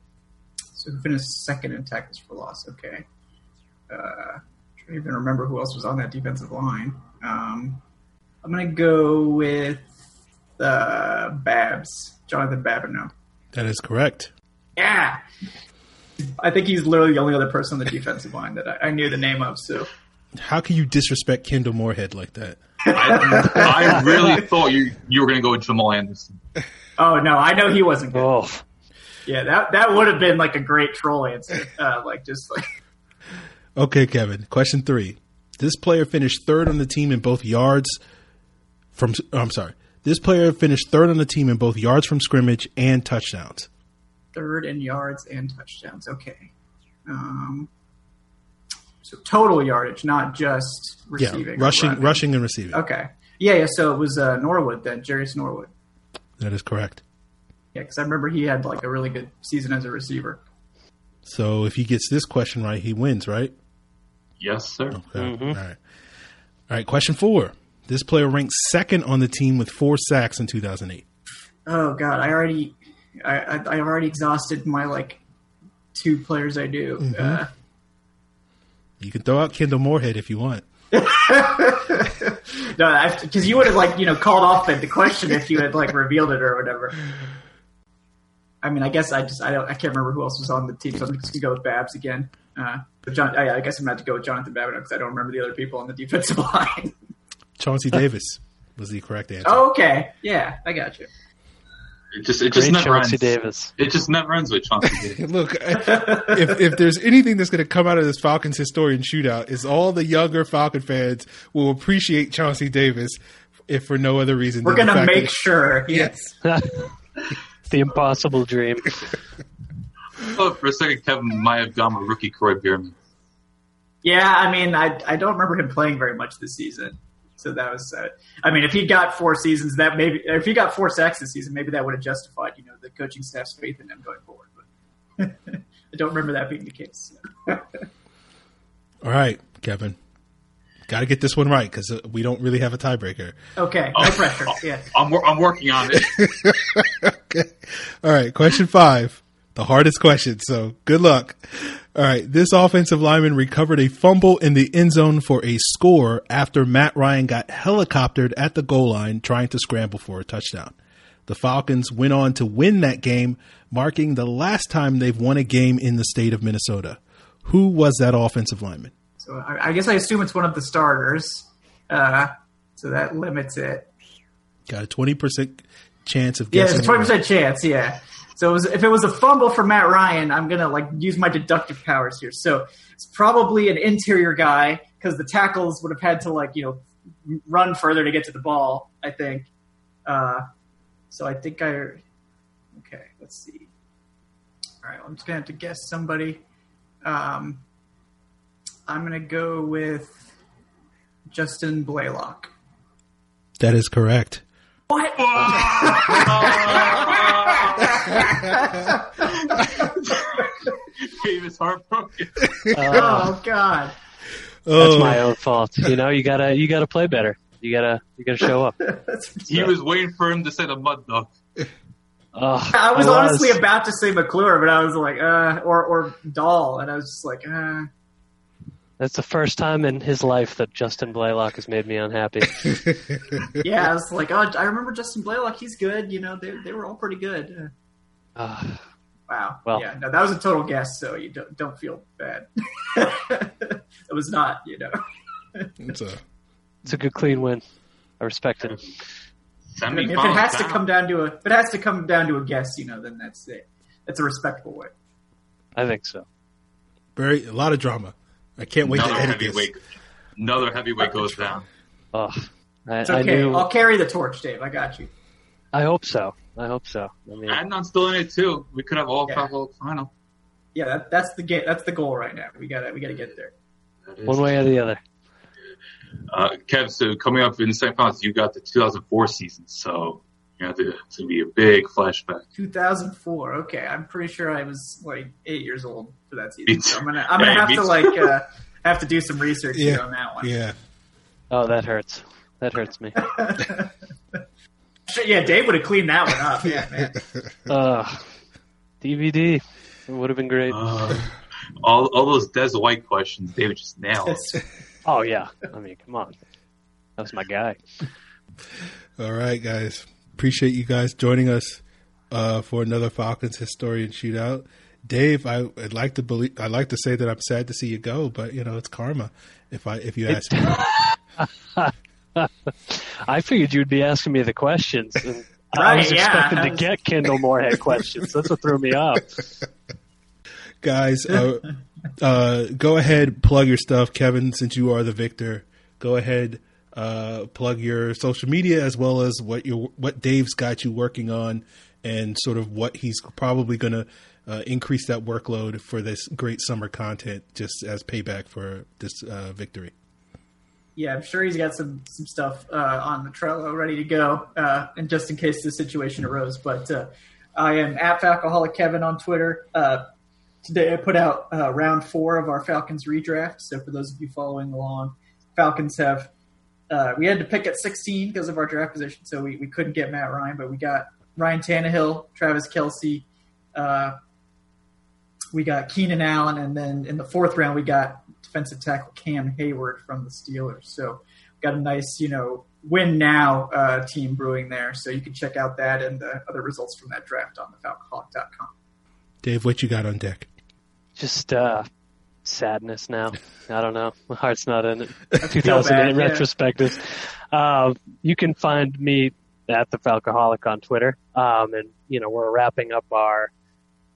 So who finished second in tackles for loss? Okay. Uh, trying to even remember who else was on that defensive line. Um, I'm gonna go with uh, Babs, Jonathan Babineaux. That is correct. Yeah. I think he's literally the only other person on the defensive line that I, I knew the name of. So How can you disrespect Kindal Moorehead like that? I, I really thought you you were going to go with Jamal Anderson. Oh no, I know he wasn't good. Oh, Yeah, that that would have been like a great troll answer. Uh, like just like Okay, Kevin. Question three. This player finished third on the team in both yards from. oh, I'm sorry. This player finished third on the team in both yards from scrimmage and touchdowns. third in yards and touchdowns. Okay. Um, so total yardage, not just receiving. yeah, rushing, rushing, and receiving. Okay. Yeah, yeah. So it was uh, Norwood then, Jerious Norwood. That is correct. Yeah, because I remember he had like a really good season as a receiver. So if he gets this question right, he wins, right? Yes, sir. Okay. All right. All right. Question four. This player ranked second on the team with four sacks in 2008. Oh God, I already, I, I, I already exhausted my like two players I do. Mm-hmm. Uh, You can throw out Kindal Moorehead if you want. no, because you would have like you know called off the, the question if you had like revealed it or whatever. I mean, I guess I just I don't I can't remember who else was on the team, so I'm just gonna go with Babs again. Uh, but John, I, I guess I'm gonna have to go with Jonathan Babineaux because I don't remember the other people on the defensive line. Chauncey Davis was the correct answer. oh, okay, yeah, I got you. It just it just great never Chauncey ends. Davis. It just never ends with Chauncey Davis. Look, if if there's anything that's going to come out of this Falcons historian shootout, is all the younger Falcon fans will appreciate Chauncey Davis, if for no other reason. We're than gonna fact make that- sure. Yes. the impossible dream. I thought for a second Kevin might have gone with rookie Kroy Biermann. Yeah, I mean, I I don't remember him playing very much this season. So that was, uh, I mean, if he got four seasons, that maybe if he got four sacks this season, maybe that would have justified, you know, the coaching staff's faith in him going forward. But I don't remember that being the case. All right, Kevin, got to get this one right because uh, we don't really have a tiebreaker. Okay, no oh. pressure. Yeah. I'm I'm working on it. okay. All right. Question five. The hardest question. So good luck. All right. This offensive lineman recovered a fumble in the end zone for a score after Matt Ryan got helicoptered at the goal line trying to scramble for a touchdown. The Falcons went on to win that game, marking the last time they've won a game in the state of Minnesota. Who was that offensive lineman? So I, I guess I assume it's one of the starters. Uh, so that limits it. Got a 20% chance of Yeah, guessing. a twenty percent chance. Yeah. So it was, if it was a fumble for Matt Ryan, I'm gonna like use my deductive powers here. So it's probably an interior guy because the tackles would have had to like you know run further to get to the ball. I think. Uh, so I think I. Okay, let's see. All right, I'm just gonna have to guess somebody. Um, I'm gonna go with Justin Blalock. That is correct. What? Dave is heartbroken. Uh, oh God! Oh, that's my own fault. You know, you gotta you gotta play better. You gotta you gotta show up. He was waiting for him to say the mud dog. Oh, I was honestly about to say McClure, but I was like, uh, or or Dahl, and I was just like, uh. That's the first time in his life that Justin Blalock has made me unhappy. Yeah, I was like, oh, I remember Justin Blalock. He's good. You know, they they were all pretty good. Uh, Wow. Well- yeah, no, that was a total guess, so you don't don't feel bad. it was not, you know. it's a, it's a good clean win. I respect it. I mean, if it has to come down to a, if it has to come down to a guess, you know, then that's it. That's a respectable way. I think so. very a lot of drama. I can't wait another to edit this. heavyweight. Another heavyweight goes down. Oh, I, It's I okay. knew. I'll carry the torch, Dave. I got you. I hope so. I hope so. I mean, Adnan's still in it too. We could have all Yeah. Falcons final. Yeah, that, that's the ga- That's the goal right now. We gotta we gotta get there. One way or the other. Uh, Kev, so coming up in the semifinals, you got the 2004 season, so you know, it's going to be a big flashback. 2004. Okay, I'm pretty sure I was like eight years old for that season. So. I'm gonna I'm gonna Yeah, have to like uh, have to do some research Yeah. here on that one. Yeah, Oh, that hurts. That hurts me. Yeah, Dave would have cleaned that one up. Yeah, man. Uh, DVD. It would have been great. Uh, all, all those Dez White questions, David just nailed. Oh yeah. I mean, come on. That was my guy. All right, guys. Appreciate you guys joining us uh, for another Falcons historian shootout. Dave, I, would like to believe. I'd like to say that I'm sad to see you go, but you know it's karma. If I if you ask me, I figured you'd be asking me the questions. And I was yeah. expecting to get Kindal Moorehead questions. That's what threw me off. guys, uh, uh, go ahead plug your stuff, Kevin. Since you are the victor, go ahead uh, plug your social media as well as what you what Dave's got you working on, and sort of what he's probably going to uh, increase that workload for this great summer content, just as payback for this uh, victory. yeah, I'm sure he's got some some stuff uh, on the Trello ready to go, uh, and just in case the situation arose. But uh, I am at Falcoholic Kevin on Twitter. Uh, today I put out uh, round four of our Falcons redraft. So for those of you following along, Falcons have uh, we had to pick at 16 because of our draft position, so we, we couldn't get Matt Ryan, but we got Ryan Tannehill, Travis Kelce. Uh, we got Keenan Allen, and then in the fourth round we got defensive tackle Cam Heyward from the Steelers. So we got a nice, you know, win now uh, team brewing there. So you can check out that and the other results from that draft on the Falcoholic.com. Dave, what you got on deck? Just uh, sadness now. I don't know. My heart's not in it. feel 2008 bad, yeah. retrospective. Uh, you can find me at the Falcoholic on Twitter, um, and you know we're wrapping up our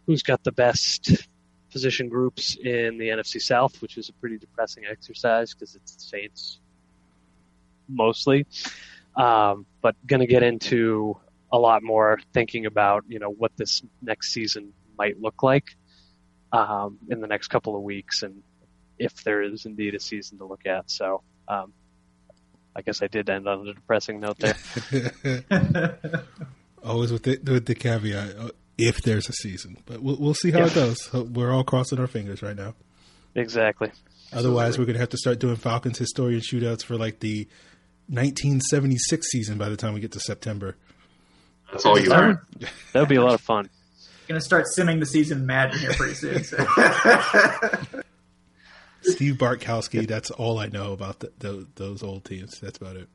who's got the best position groups in the NFC South, which is a pretty depressing exercise because it's the Saints mostly. Um, but going to get into a lot more thinking about you know what this next season might look like um, in the next couple of weeks, and if there is indeed a season to look at. So, um, I guess I did end on a depressing note there. Always with the, with the caveat, uh, if there's a season, but we'll we'll see how Yeah. it goes. We're all crossing our fingers right now. exactly. Otherwise, we're going to have to start doing Falcons historian shootouts for like the 1976 season by the time we get to September. That's all you That learn. that would be a lot of fun. Going to start simming the season Madden here pretty soon. So. Steve Bartkowski, that's all I know about the, the, those old teams. That's about it.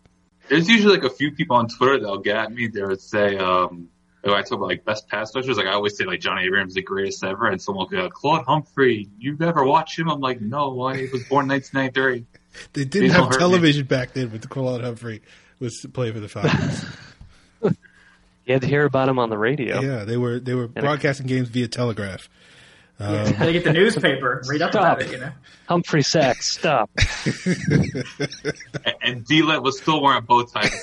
There's usually like a few people on Twitter that'll get at me. They would say, um, when I talk about like best pass rushers, like I always say like Johnny Abrams the greatest ever, and someone will go, Claude Humphrey, you've ever watched him? I'm like, no, why? He was born 1993. They didn't Please have hurt me. television back then, but Claude Humphrey was playing for the Falcons. You had to hear about him on the radio. Yeah, they were they were broadcasting games via telegraph. Um, yeah, they get the newspaper, read up about it, you know. Humphrey sacks, stop. and D-Let was still wearing bow ties.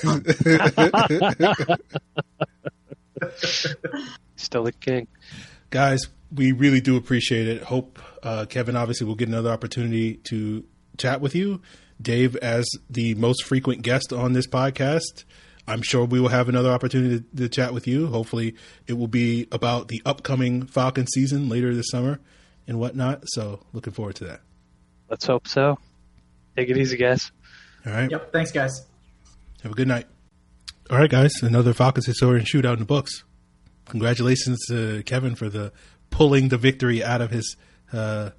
still the king. Guys, we really do appreciate it. Hope uh, Kevin obviously will get another opportunity to chat with you. Dave, as the most frequent guest on this podcast, I'm sure we will have another opportunity to, to, chat with you. Hopefully, it will be about the upcoming Falcon season later this summer and whatnot. So, looking forward to that. Let's hope so. Take it easy, guys. All right. Yep. Thanks, guys. Have a good night. All right, guys. Another Falcons historian shootout in the books. Congratulations to Kevin for the pulling the victory out of his uh,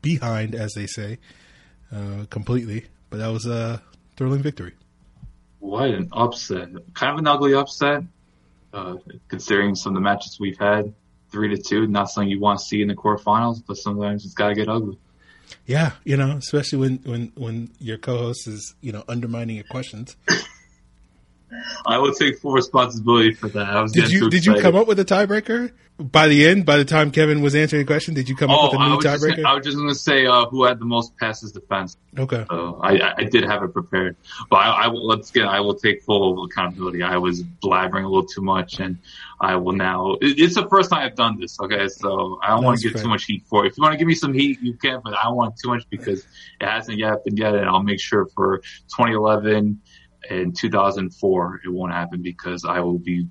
behind, as they say, uh, completely. But that was a thrilling victory what an upset! Kind of an ugly upset, uh, considering some of the matches we've had. Three to two, not something you want to see in the quarterfinals, but sometimes it's got to get ugly. Yeah, you know, especially when when when your co-host is you know undermining your questions. I will take full responsibility for that. I was did you did you come up with a tiebreaker by the end? By the time Kevin was answering the question, did you come oh, up with a new tiebreaker? Just, I was just going to say uh, who had the most passes defense. Okay, so I, I did have it prepared, but I, I let's get I will take full accountability. I was blabbering a little too much, and I will now. It, it's the first time I've done this. Okay, so I don't want to get fair. too much heat for it. If you want to give me some heat, you can, but I don't want too much because it hasn't yet been yet, and I'll make sure for 2011 in 2004 it won't happen because I will be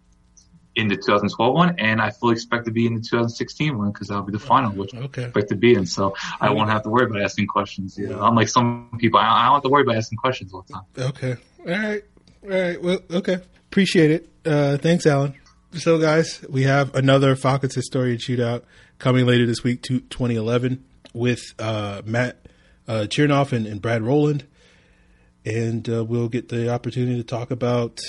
in the 2012 one, and I fully expect to be in the 2016 one because that'll be the final, which okay. I expect to be in. So I won't have to worry about asking questions. You know, unlike some people, I, I don't have to worry about asking questions all the time. Okay, all right, all right. Well, okay, appreciate it. Uh, thanks, Allen. So, guys, we have another Falcons historian shootout coming later this week, to 2011, with uh, Matt uh, Chernoff and, and Brad Rowland and uh, we'll get the opportunity to talk about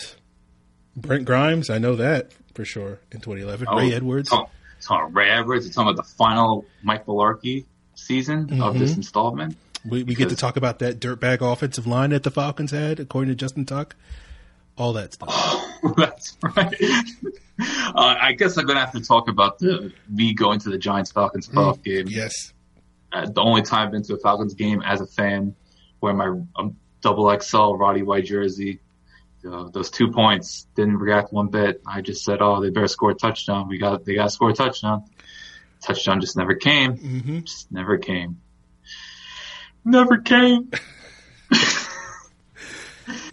Brent Grimes. I know that for sure in 2011. Oh, Ray Edwards. Talk, talk Ray Edwards. Talking about the final Mike Mularkey season mm-hmm. of this installment. We, we get to talk about that dirtbag offensive line that the Falcons had, according to Justin Tuck. All that stuff. Oh, that's right. uh, I guess I'm going to have to talk about the me going to the Giants Falcons playoff mm, game. Yes. Uh, the only time I've been to a Falcons game as a fan where my um, double XL Roddy White jersey. Uh, those two points didn't react one bit. I just said, "Oh, they better score a touchdown. We got they got to score a touchdown." Touchdown just never came. Mm-hmm. Just never came. Never came. Uh,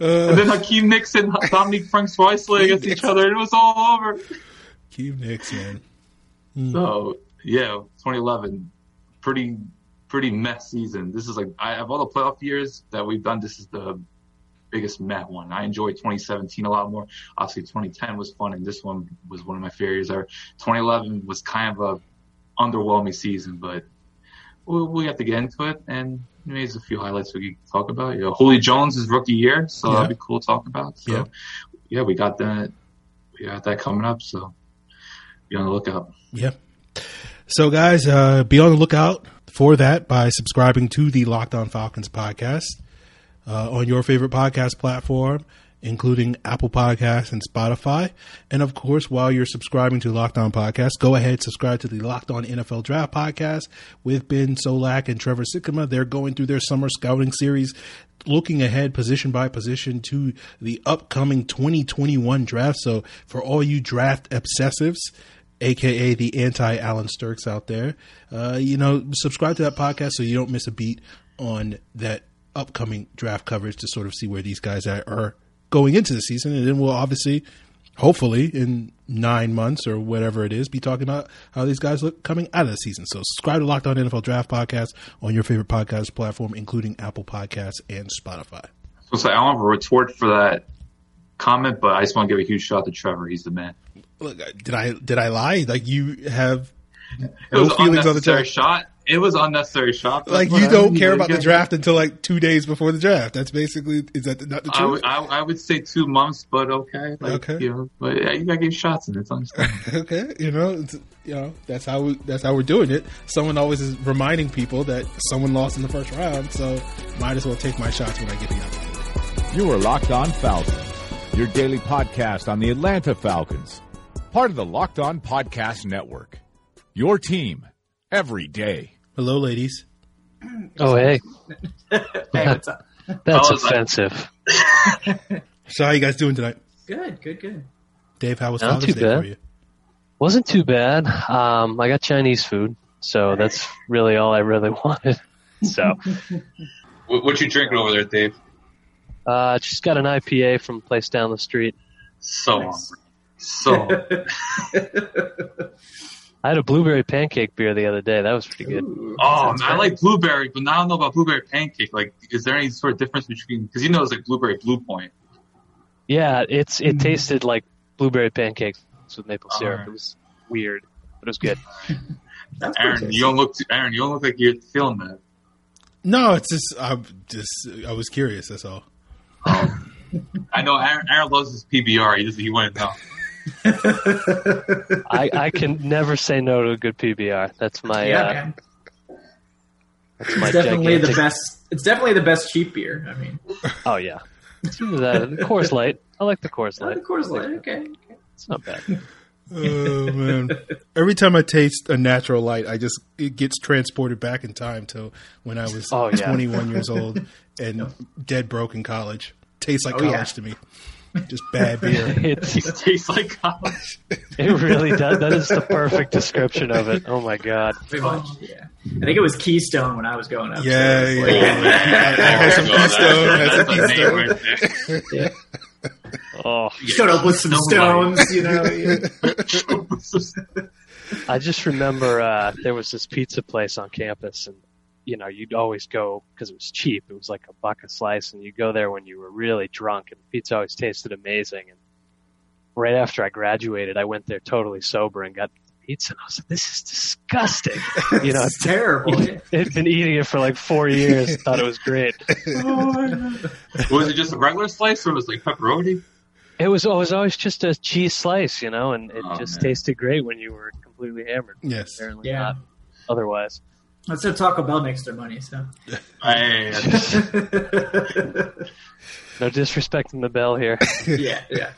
and then Hakeem Nixon, Dominique Franks Weissler against each other, and it was all over. Hakeem Nixon. Mm. So yeah, 2011, pretty pretty mess season. This is like I have all the playoff years that we've done. This is the biggest met one. I enjoyed 2017 a lot more. Obviously, 2010 was fun, and this one was one of my favorites. 2011 was kind of a underwhelming season, but we, we have to get into it. And maybe there's a few highlights we can talk about. You know, Julio Jones is rookie year, so yeah. that'd be cool to talk about. So, yeah. yeah, we got that. We got that coming up. So be on the lookout. Yeah. So, guys, uh, be on the lookout for that by subscribing to the Locked On Falcons podcast uh, on your favorite podcast platform, including Apple Podcasts and Spotify. And of course, while you're subscribing to Locked On Podcast, go ahead subscribe to the Locked On NFL Draft podcast with Ben Solak and Trevor Sikkema. They're going through their summer scouting series, looking ahead position by position to the upcoming 2021 draft. So for all you draft obsessives, aka the anti Allen Strks out there. Uh, you know, subscribe to that podcast so you don't miss a beat on that upcoming draft coverage to sort of see where these guys are, going into the season, and then we'll obviously, hopefully, in nine months or whatever it is, be talking about how these guys look coming out of the season. So subscribe to Locked On NFL Draft Podcast on your favorite podcast platform, including Apple Podcasts and Spotify. So, I don't have a retort for that comment, but I just want to give a huge shout out to Trevor. He's the man. Look, did I did I lie? Like you have it no was feelings on the draft. shot. It was unnecessary shot. Like you don't care about the draft until like two days before the draft. That's basically is that not the truth? I, I, I would say two months, but okay. Like, okay. You know, but yeah, you gotta get shots in it. It's understandable. okay. You know, you know that's how we, that's how we're doing it. Someone always is reminding people that someone lost in the first round, so might as well take my shots when I get the opportunity. You are locked on Falcons, your daily podcast on the Atlanta Falcons part of the Locked On Podcast Network. Your team every day. Hello, ladies. Oh, hey. hey, what's up? That's I offensive. So, how you guys doing tonight? Good, good, good. Dave, how was Not Father's too Day bad. for you? Wasn't too bad. Um, I got Chinese food, so that's really all I really wanted. So, What, what you drinking over there, Dave? uh, just got an IPA from a place down the street. So Nice. hungry. So. I had a blueberry pancake beer the other day. That was pretty good. Ooh, Oh, man, I like blueberry, but now I don't know about blueberry pancake. Like, is there any sort of difference between? Because you know it's like blueberry blue point. Yeah, it's it tasted like blueberry pancakes with maple syrup. Alright. It was weird, but it was good. Aaron, you don't look. Too, Aaron, you don't look like you're feeling that. No, it's just I'm just I was curious. That's all. Oh. I know Aaron, Aaron loves his PBR. He just he wouldn't know. I, I can never say no to a good PBR. That's my yeah, uh, man. that's my It's definitely gigantic. the best. It's definitely the best cheap beer. I mean, Oh yeah, it's either that or the Coors Light. I like the Coors oh, Light. the Coors Light. Okay. It's not bad. Oh man! Every time I taste a natural light, I just it gets transported back in time to when I was Oh, yeah. 21 years old and dead broke in college. Tastes like Oh, college yeah. to me. Just bad beer. It's It tastes like college. it really does. That is the perfect description of it. Oh my god. Pretty much. Yeah. I think it was Keystone when I was going up. Yeah, so yeah. it's like- I, I had some There we go. Keystone. Had some That's- that's a Keystone. right there. Oh, Showed up with some Stone stones, you know. I just remember uh, there was this pizza place on campus, and you know you'd always go because it was cheap. It was like a buck a slice, and you go there when you were really drunk, and pizza always tasted amazing. And right after I graduated, I went there totally sober and got pizza, and I was like, "This is disgusting." You know, it's terrible. yeah. I'd been eating it for like four years, thought it was great. Was it just a regular slice or was it like pepperoni? It was, it was always just a cheese slice, you know, and it Oh, just man. tasted great when you were completely hammered. Yes. Apparently Yeah. not otherwise. That's how Taco Bell makes their money. So. Hey, No disrespecting the bell here. yeah, yeah.